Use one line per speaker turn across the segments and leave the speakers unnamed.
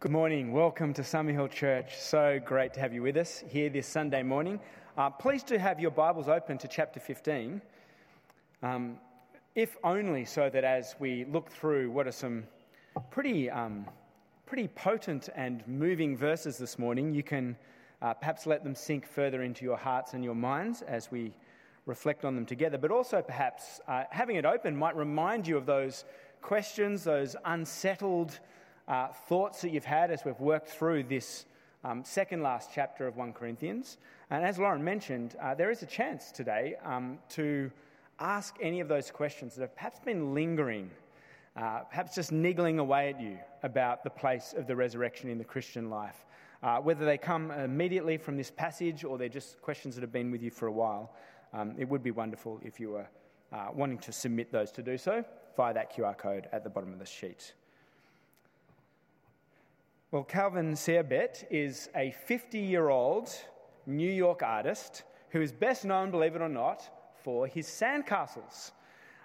Good morning. Welcome to Summerhill Church. So great to have you with us here this Sunday morning. Uh, please do have your Bibles open to chapter 15, um, if only so that as we look through what are some pretty, um, pretty potent and moving verses this morning, you can uh, perhaps let them sink further into your hearts and your minds as we reflect on them together. But also, perhaps uh, having it open might remind you of those questions, those unsettled uh, thoughts that you've had as we've worked through this um, second last chapter of 1 Corinthians. And as Lauren mentioned, uh, there is a chance today um, to ask any of those questions that have perhaps been lingering, uh, perhaps just niggling away at you about the place of the resurrection in the Christian life. Uh, whether they come immediately from this passage or they're just questions that have been with you for a while, um, it would be wonderful if you were uh, wanting to submit those to do so via that QR code at the bottom of the sheet. Well, Calvin Seibert is a 50 year old New York artist who is best known, believe it or not, for his sandcastles.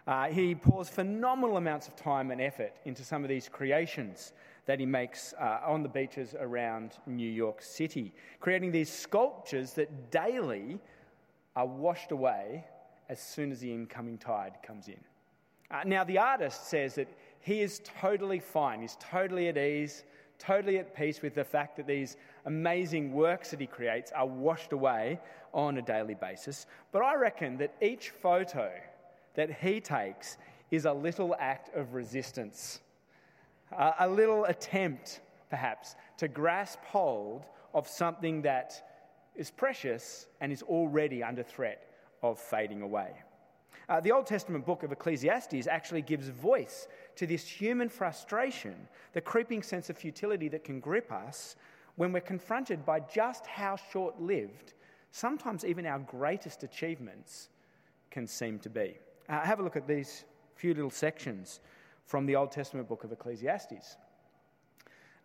Uh, he pours phenomenal amounts of time and effort into some of these creations that he makes uh, on the beaches around New York City, creating these sculptures that daily are washed away as soon as the incoming tide comes in. Uh, now, the artist says that he is totally fine, he's totally at ease totally at peace with the fact that these amazing works that he creates are washed away on a daily basis. But I reckon that each photo that he takes is a little act of resistance, a little attempt, perhaps, to grasp hold of something that is precious and is already under threat of fading away. Uh, the Old Testament book of Ecclesiastes actually gives voice to this human frustration, the creeping sense of futility that can grip us when we're confronted by just how short lived, sometimes even our greatest achievements, can seem to be. Uh, have a look at these few little sections from the Old Testament book of Ecclesiastes.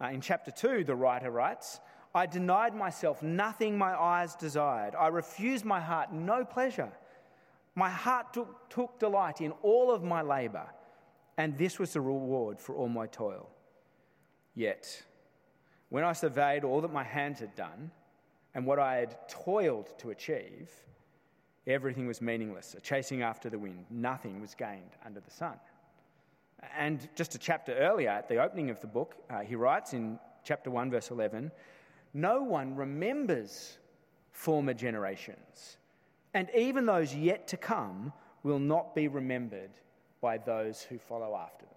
Uh, in chapter 2, the writer writes, I denied myself nothing my eyes desired. I refused my heart no pleasure. My heart took, took delight in all of my labor, and this was the reward for all my toil. Yet, when I surveyed all that my hands had done and what I had toiled to achieve, everything was meaningless, a chasing after the wind. Nothing was gained under the sun. And just a chapter earlier, at the opening of the book, uh, he writes in chapter 1, verse 11 No one remembers former generations and even those yet to come will not be remembered by those who follow after them.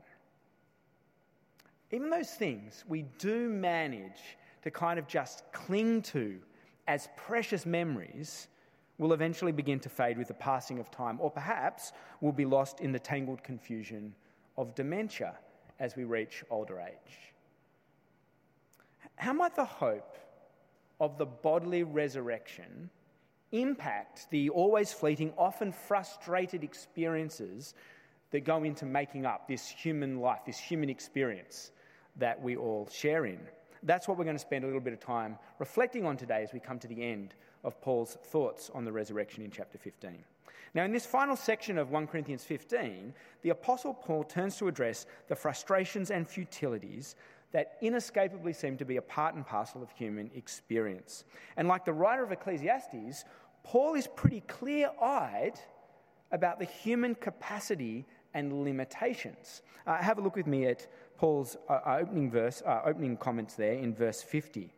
Even those things we do manage to kind of just cling to as precious memories will eventually begin to fade with the passing of time, or perhaps will be lost in the tangled confusion of dementia as we reach older age. How might the hope of the bodily resurrection impact the always fleeting, often frustrated experiences that go into making up this human life, this human experience that we all share in. That's what we're going to spend a little bit of time reflecting on today as we come to the end of Paul's thoughts on the resurrection in chapter 15. Now, in this final section of 1 Corinthians 15, the Apostle Paul turns to address the frustrations and futilities that inescapably seem to be a part and parcel of human experience. And like the writer of Ecclesiastes, Paul is pretty clear eyed about the human capacity and limitations. Uh, have a look with me at Paul's uh, uh, opening verse, uh, opening comments there in verse 50,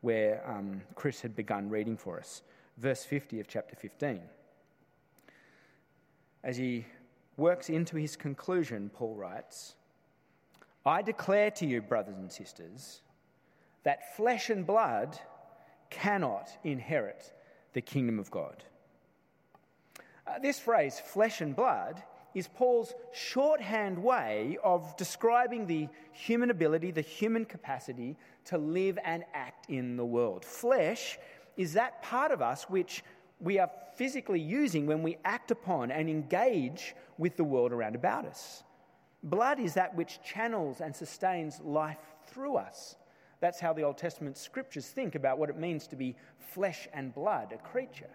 where um, Chris had begun reading for us. Verse 50 of chapter 15. As he works into his conclusion, Paul writes, I declare to you, brothers and sisters, that flesh and blood cannot inherit the kingdom of God. Uh, this phrase, flesh and blood, is Paul's shorthand way of describing the human ability, the human capacity to live and act in the world. Flesh is that part of us which we are physically using when we act upon and engage with the world around about us. Blood is that which channels and sustains life through us. That's how the Old Testament scriptures think about what it means to be flesh and blood, a creature.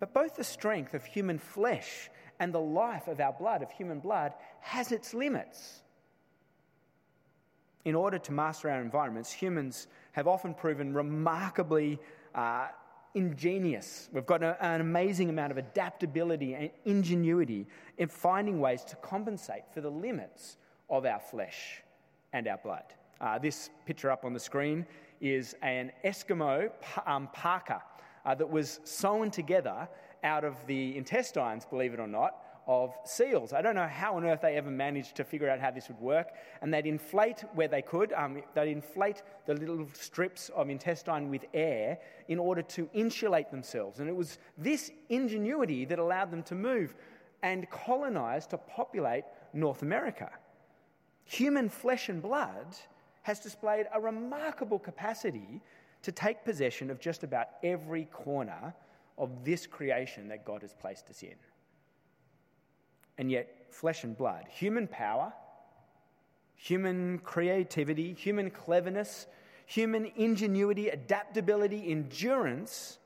But both the strength of human flesh and the life of our blood, of human blood, has its limits. in order to master our environments, humans have often proven remarkably uh, ingenious. We've got a, an amazing amount of adaptability and ingenuity in finding ways to compensate for the limits of our flesh and our blood. Uh, this picture up on the screen is an Eskimo um, parka uh, that was sewn together out of the intestines, believe it or not, of seals. I don't know how on earth they ever managed to figure out how this would work. And they'd inflate where they could, um, they'd inflate the little strips of intestine with air in order to insulate themselves. And it was this ingenuity that allowed them to move and colonize to populate North America. Human flesh and blood has displayed a remarkable capacity to take possession of just about every corner of this creation that God has placed us in and yet flesh and blood. Human power, human creativity, human cleverness, human ingenuity, adaptability, endurance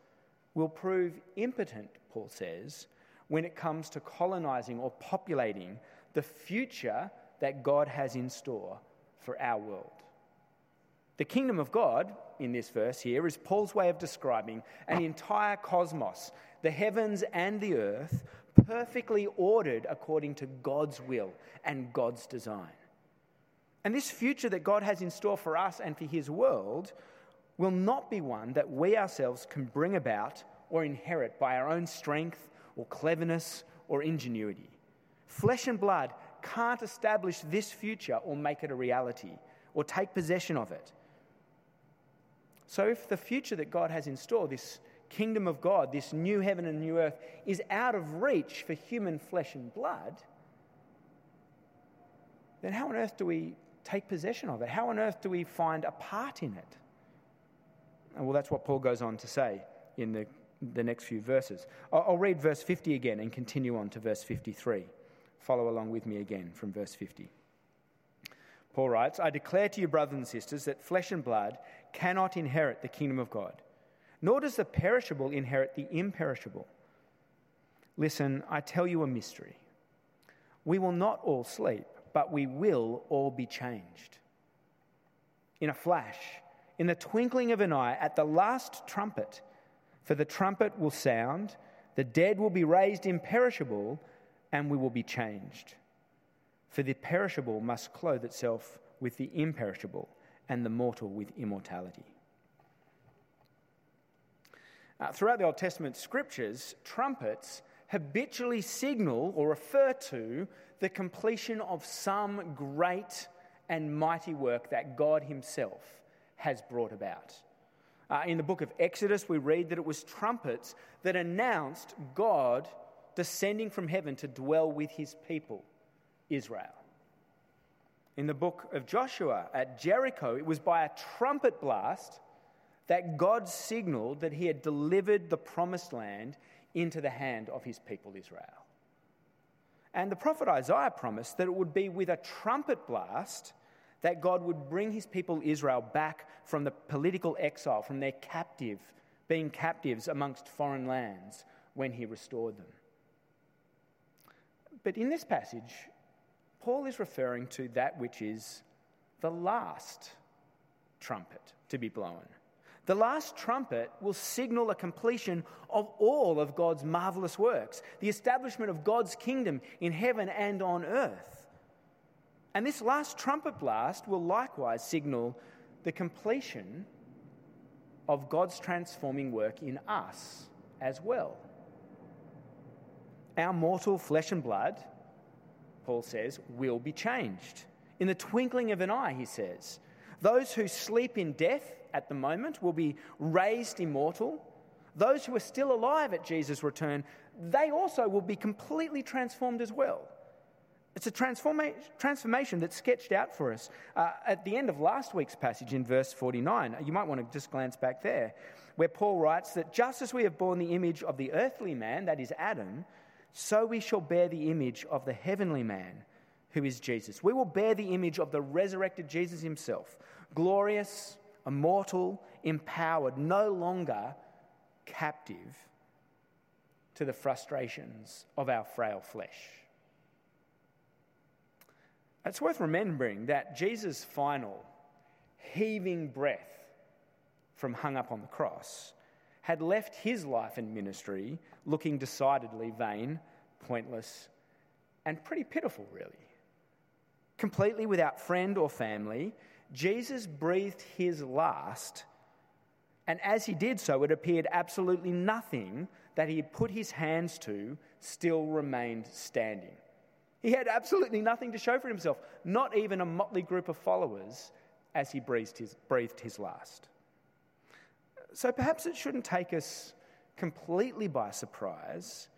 will prove impotent, Paul says, when it comes to colonizing or populating the future that God has in store for our world. The kingdom of God, in this verse here, is Paul's way of describing an entire cosmos, the heavens and the earth, perfectly ordered according to God's will and God's design. And this future that God has in store for us and for His world will not be one that we ourselves can bring about or inherit by our own strength or cleverness or ingenuity. Flesh and blood can't establish this future or make it a reality or take possession of it. So, if the future that God has in store, this kingdom of God, this new heaven and new earth, is out of reach for human flesh and blood, then how on earth do we take possession of it? How on earth do we find a part in it? Well, that's what Paul goes on to say in the, the next few verses. I'll read verse 50 again and continue on to verse 53. Follow along with me again from verse 50. Paul writes, I declare to you, brothers and sisters, that flesh and blood cannot inherit the kingdom of God nor does the perishable inherit the imperishable. Listen, I tell you a mystery. We will not all sleep, but we will all be changed. In a flash, in the twinkling of an eye, at the last trumpet, for the trumpet will sound, the dead will be raised imperishable, and we will be changed. For the perishable must clothe itself with the imperishable, and the mortal with immortality. Uh, throughout the Old Testament scriptures, trumpets habitually signal or refer to the completion of some great and mighty work that God Himself has brought about. Uh, in the book of Exodus, we read that it was trumpets that announced God descending from heaven to dwell with His people, Israel. In the book of Joshua at Jericho, it was by a trumpet blast that God signaled that he had delivered the promised land into the hand of his people Israel. And the prophet Isaiah promised that it would be with a trumpet blast that God would bring his people Israel back from the political exile, from their captive, being captives amongst foreign lands when he restored them. But in this passage, Paul is referring to that which is the last trumpet to be blown. The last trumpet will signal the completion of all of God's marvelous works, the establishment of God's kingdom in heaven and on earth. And this last trumpet blast will likewise signal the completion of God's transforming work in us as well. Our mortal flesh and blood, Paul says, will be changed. In the twinkling of an eye, he says. Those who sleep in death at the moment will be raised immortal. Those who are still alive at Jesus' return, they also will be completely transformed as well. It's a transforma- transformation that's sketched out for us uh, at the end of last week's passage in verse 49. You might want to just glance back there, where Paul writes that just as we have borne the image of the earthly man, that is Adam, so we shall bear the image of the heavenly man, who is Jesus. We will bear the image of the resurrected Jesus himself glorious, immortal, empowered, no longer captive to the frustrations of our frail flesh. It's worth remembering that Jesus' final heaving breath from hung up on the cross, had left his life and ministry looking decidedly vain, pointless, and pretty pitiful, really. Completely without friend or family, Jesus breathed his last, and as he did so, it appeared absolutely nothing that he had put his hands to still remained standing. He had absolutely nothing to show for himself, not even a motley group of followers as he breathed his, breathed his last. So perhaps it shouldn't take us completely by surprise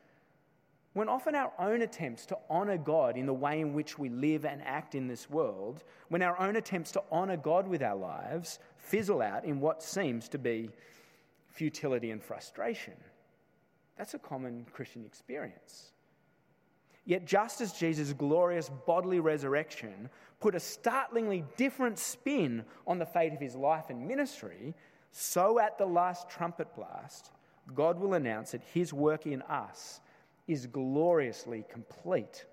when often our own attempts to honour God in the way in which we live and act in this world, when our own attempts to honour God with our lives fizzle out in what seems to be futility and frustration. That's a common Christian experience. Yet, just as Jesus' glorious bodily resurrection put a startlingly different spin on the fate of his life and ministry, so at the last trumpet blast, God will announce that his work in us is gloriously complete,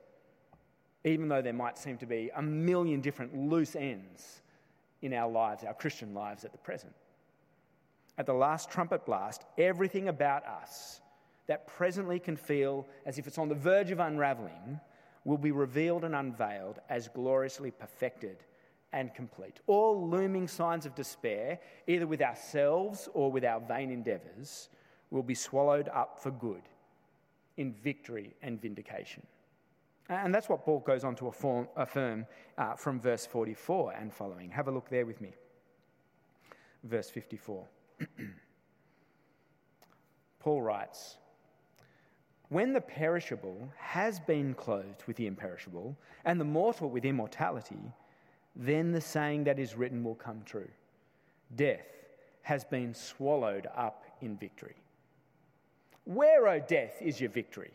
even though there might seem to be a million different loose ends in our lives, our Christian lives at the present. At the last trumpet blast, everything about us that presently can feel as if it's on the verge of unraveling will be revealed and unveiled as gloriously perfected and complete. All looming signs of despair, either with ourselves or with our vain endeavours, will be swallowed up for good in victory and vindication. And that's what Paul goes on to affirm uh, from verse 44 and following. Have a look there with me. Verse 54. Paul writes, When the perishable has been clothed with the imperishable, and the mortal with immortality, then the saying that is written will come true Death has been swallowed up in victory. Where, O death, is your victory?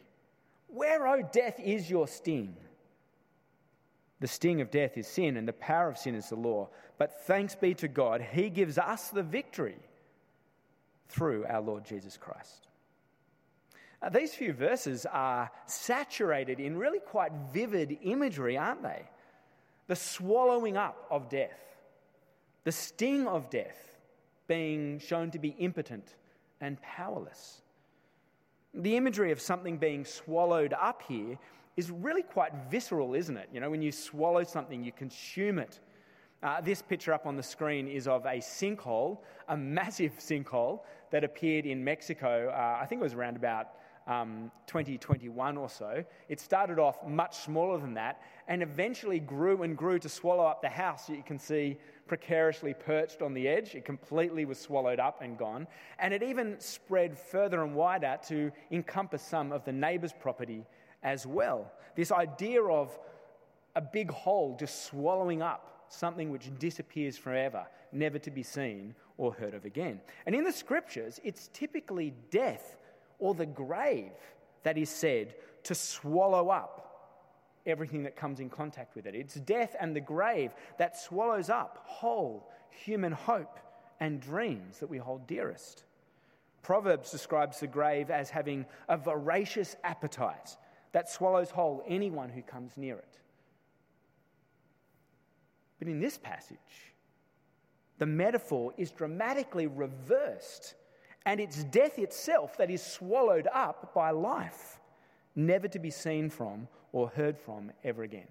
Where, O death, is your sting? The sting of death is sin, and the power of sin is the law. But thanks be to God, He gives us the victory through our Lord Jesus Christ. Now, these few verses are saturated in really quite vivid imagery, aren't they? The swallowing up of death, the sting of death being shown to be impotent and powerless. The imagery of something being swallowed up here is really quite visceral, isn't it? You know, when you swallow something, you consume it. Uh, this picture up on the screen is of a sinkhole, a massive sinkhole that appeared in Mexico. Uh, I think it was around about um, 2021 or so. It started off much smaller than that and eventually grew and grew to swallow up the house that you can see precariously perched on the edge. It completely was swallowed up and gone. And it even spread further and wider to encompass some of the neighbour's property as well. This idea of a big hole just swallowing up something which disappears forever, never to be seen or heard of again. And in the scriptures, it's typically death or the grave that is said to swallow up everything that comes in contact with it. It's death and the grave that swallows up whole human hope and dreams that we hold dearest. Proverbs describes the grave as having a voracious appetite that swallows whole anyone who comes near it. But in this passage, the metaphor is dramatically reversed, and it's death itself that is swallowed up by life, never to be seen from or heard from ever again.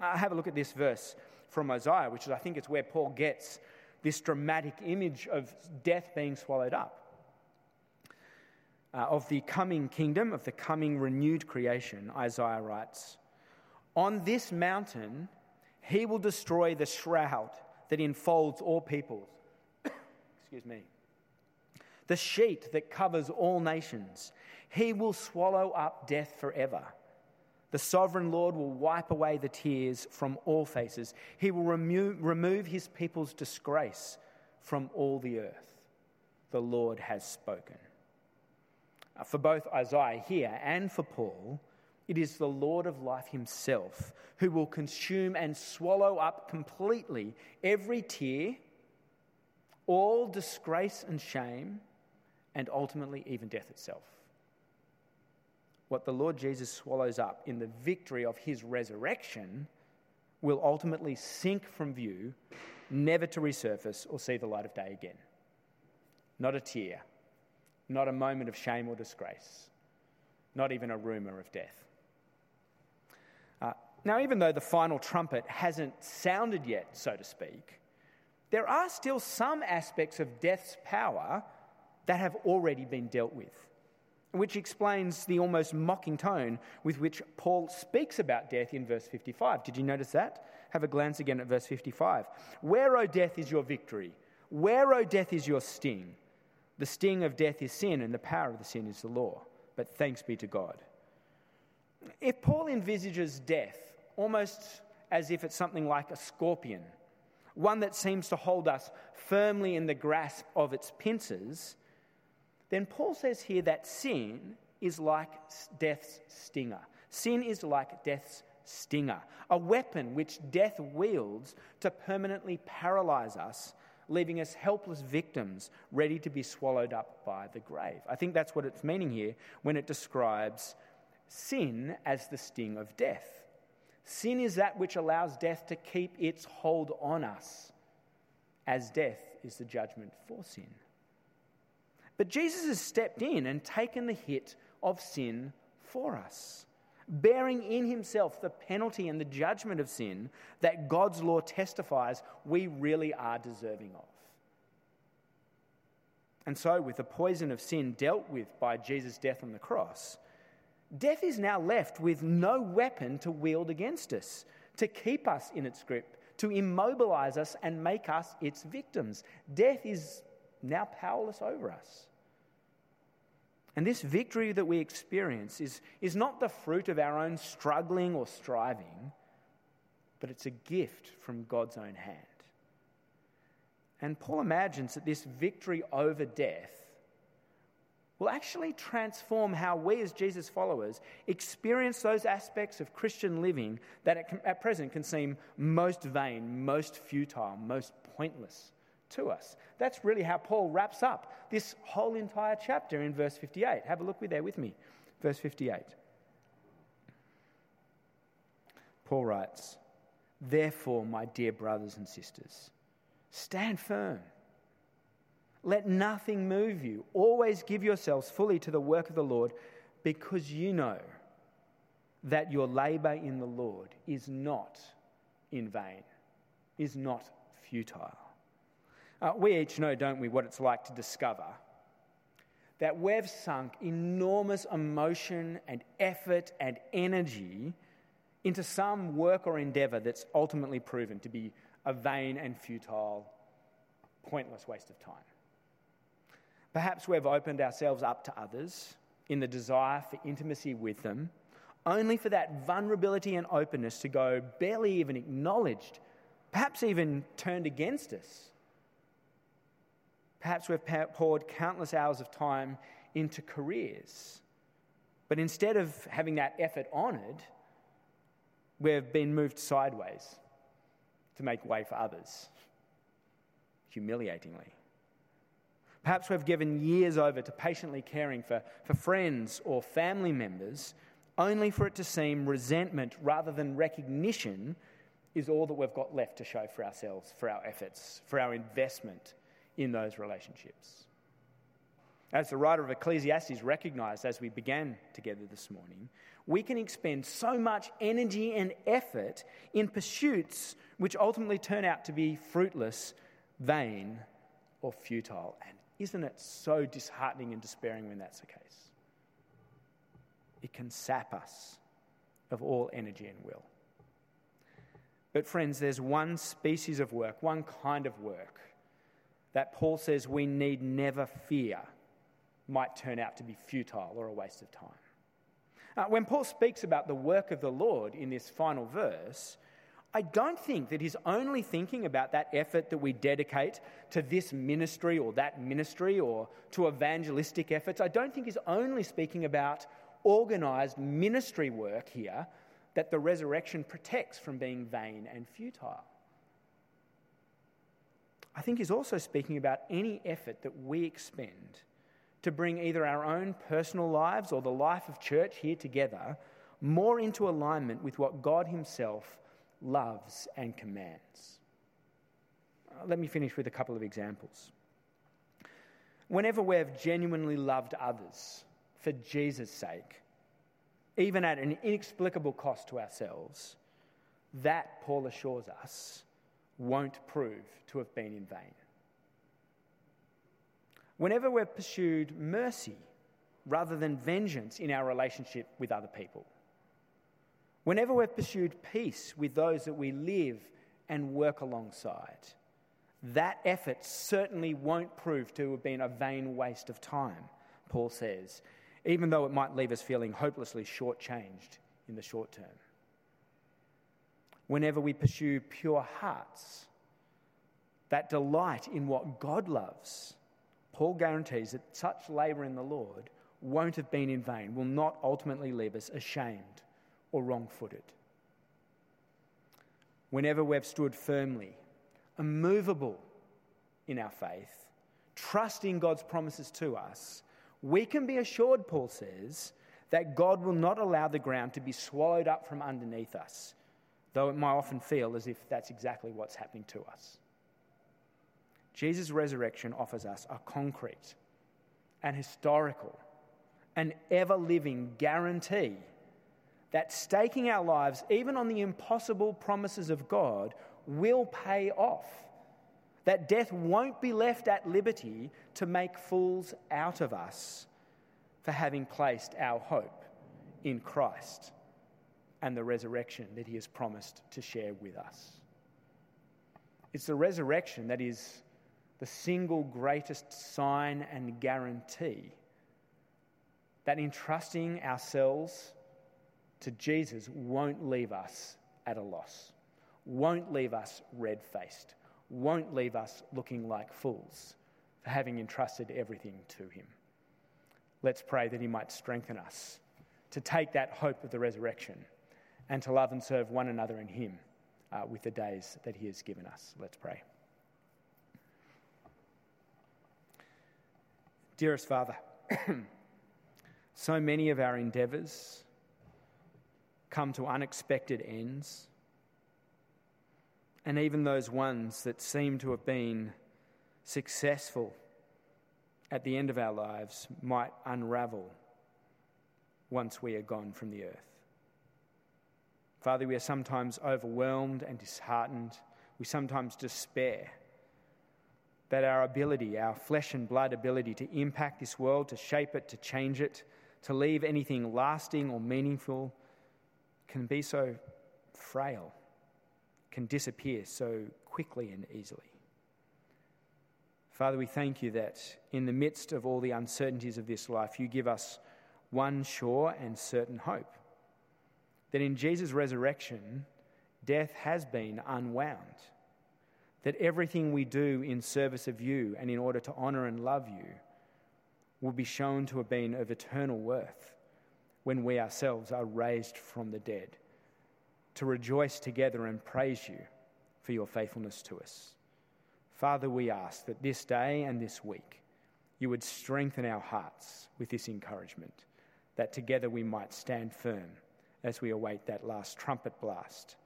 Uh, have a look at this verse from Isaiah, which is, I think, it's where Paul gets this dramatic image of death being swallowed up. Uh, of the coming kingdom, of the coming renewed creation, Isaiah writes, On this mountain he will destroy the shroud that enfolds all peoples. Excuse me. The sheet that covers all nations. He will swallow up death forever. The sovereign Lord will wipe away the tears from all faces. He will remo- remove his people's disgrace from all the earth. The Lord has spoken. Uh, for both Isaiah here and for Paul, it is the Lord of life himself who will consume and swallow up completely every tear, all disgrace and shame, and ultimately even death itself what the Lord Jesus swallows up in the victory of his resurrection will ultimately sink from view never to resurface or see the light of day again. Not a tear, not a moment of shame or disgrace, not even a rumour of death. Uh, now, even though the final trumpet hasn't sounded yet, so to speak, there are still some aspects of death's power that have already been dealt with, which explains the almost mocking tone with which Paul speaks about death in verse 55. Did you notice that? Have a glance again at verse 55. Where, O death, is your victory? Where, O death, is your sting? The sting of death is sin, and the power of the sin is the law. But thanks be to God. If Paul envisages death almost as if it's something like a scorpion, one that seems to hold us firmly in the grasp of its pincers, then Paul says here that sin is like death's stinger. Sin is like death's stinger, a weapon which death wields to permanently paralyze us, leaving us helpless victims ready to be swallowed up by the grave. I think that's what it's meaning here when it describes sin as the sting of death. Sin is that which allows death to keep its hold on us, as death is the judgment for sin. But Jesus has stepped in and taken the hit of sin for us bearing in himself the penalty and the judgment of sin that God's law testifies we really are deserving of. And so, with the poison of sin dealt with by Jesus' death on the cross, death is now left with no weapon to wield against us, to keep us in its grip, to immobilize us and make us its victims. Death is now powerless over us. And this victory that we experience is, is not the fruit of our own struggling or striving, but it's a gift from God's own hand. And Paul imagines that this victory over death will actually transform how we, as Jesus followers, experience those aspects of Christian living that at, at present can seem most vain, most futile, most pointless to us. That's really how Paul wraps up this whole entire chapter in verse 58. Have a look there with me. Verse 58. Paul writes, Therefore, my dear brothers and sisters, stand firm. Let nothing move you. Always give yourselves fully to the work of the Lord, because you know that your labor in the Lord is not in vain, is not futile. Uh, we each know, don't we, what it's like to discover that we've sunk enormous emotion and effort and energy into some work or endeavour that's ultimately proven to be a vain and futile, pointless waste of time. Perhaps we've opened ourselves up to others in the desire for intimacy with them, only for that vulnerability and openness to go barely even acknowledged, perhaps even turned against us Perhaps we've poured countless hours of time into careers. But instead of having that effort honoured, we've been moved sideways to make way for others, humiliatingly. Perhaps we've given years over to patiently caring for, for friends or family members, only for it to seem resentment rather than recognition is all that we've got left to show for ourselves, for our efforts, for our investment in those relationships. As the writer of Ecclesiastes recognized as we began together this morning, we can expend so much energy and effort in pursuits which ultimately turn out to be fruitless, vain, or futile. And isn't it so disheartening and despairing when that's the case? It can sap us of all energy and will. But, friends, there's one species of work, one kind of work that Paul says we need never fear might turn out to be futile or a waste of time. Uh, when Paul speaks about the work of the Lord in this final verse, I don't think that he's only thinking about that effort that we dedicate to this ministry or that ministry or to evangelistic efforts. I don't think he's only speaking about organized ministry work here that the resurrection protects from being vain and futile. I think he's also speaking about any effort that we expend to bring either our own personal lives or the life of church here together more into alignment with what God Himself loves and commands. Uh, let me finish with a couple of examples. Whenever we've genuinely loved others for Jesus' sake, even at an inexplicable cost to ourselves, that, Paul assures us, won't prove to have been in vain. Whenever we've pursued mercy rather than vengeance in our relationship with other people, whenever we've pursued peace with those that we live and work alongside, that effort certainly won't prove to have been a vain waste of time, Paul says, even though it might leave us feeling hopelessly shortchanged in the short term. Whenever we pursue pure hearts, that delight in what God loves, Paul guarantees that such labour in the Lord won't have been in vain, will not ultimately leave us ashamed or wrong footed. Whenever we've stood firmly immovable in our faith, trusting God's promises to us, we can be assured, Paul says, that God will not allow the ground to be swallowed up from underneath us, though it might often feel as if that's exactly what's happening to us. Jesus' resurrection offers us a concrete and historical an ever living guarantee that staking our lives, even on the impossible promises of God, will pay off. That death won't be left at liberty to make fools out of us for having placed our hope in Christ and the resurrection that he has promised to share with us. It's the resurrection that is the single greatest sign and guarantee that entrusting ourselves to Jesus won't leave us at a loss won't leave us red faced, won't leave us looking like fools for having entrusted everything to Him. Let's pray that He might strengthen us to take that hope of the resurrection and to love and serve one another in Him uh, with the days that He has given us. Let's pray. Dearest Father, so many of our endeavours come to unexpected ends and even those ones that seem to have been successful at the end of our lives might unravel once we are gone from the earth. Father, we are sometimes overwhelmed and disheartened. We sometimes despair that our ability, our flesh and blood ability to impact this world, to shape it, to change it, to leave anything lasting or meaningful, can be so frail can disappear so quickly and easily. Father, we thank you that in the midst of all the uncertainties of this life, you give us one sure and certain hope that in Jesus' resurrection, death has been unwound. That everything we do in service of you and in order to honour and love you will be shown to have been of eternal worth when we ourselves are raised from the dead to rejoice together and praise you for your faithfulness to us. Father, we ask that this day and this week you would strengthen our hearts with this encouragement, that together we might stand firm as we await that last trumpet blast,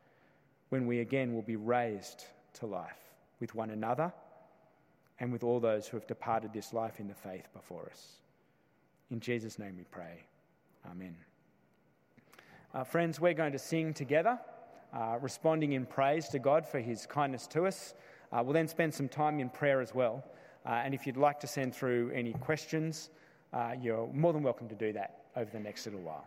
when we again will be raised to life with one another and with all those who have departed this life in the faith before us. In Jesus' name we pray. Amen. Uh, friends, we're going to sing together, uh, responding in praise to God for his kindness to us. Uh, we'll then spend some time in prayer as well. Uh, and if you'd like to send through any questions, uh, you're more than welcome to do that over the next little while.